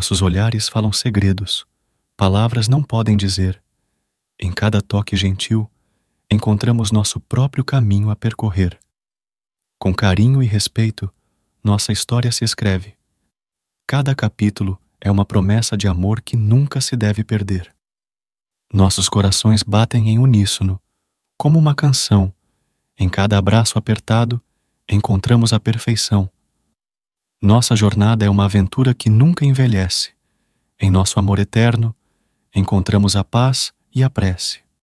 Nossos olhares falam segredos, palavras não podem dizer. Em cada toque gentil, encontramos nosso próprio caminho a percorrer. Com carinho e respeito, nossa história se escreve. Cada capítulo é uma promessa de amor que nunca se deve perder. Nossos corações batem em uníssono, como uma canção. Em cada abraço apertado, encontramos a perfeição. Nossa jornada é uma aventura que nunca envelhece. Em nosso amor eterno, encontramos a paz e a prece.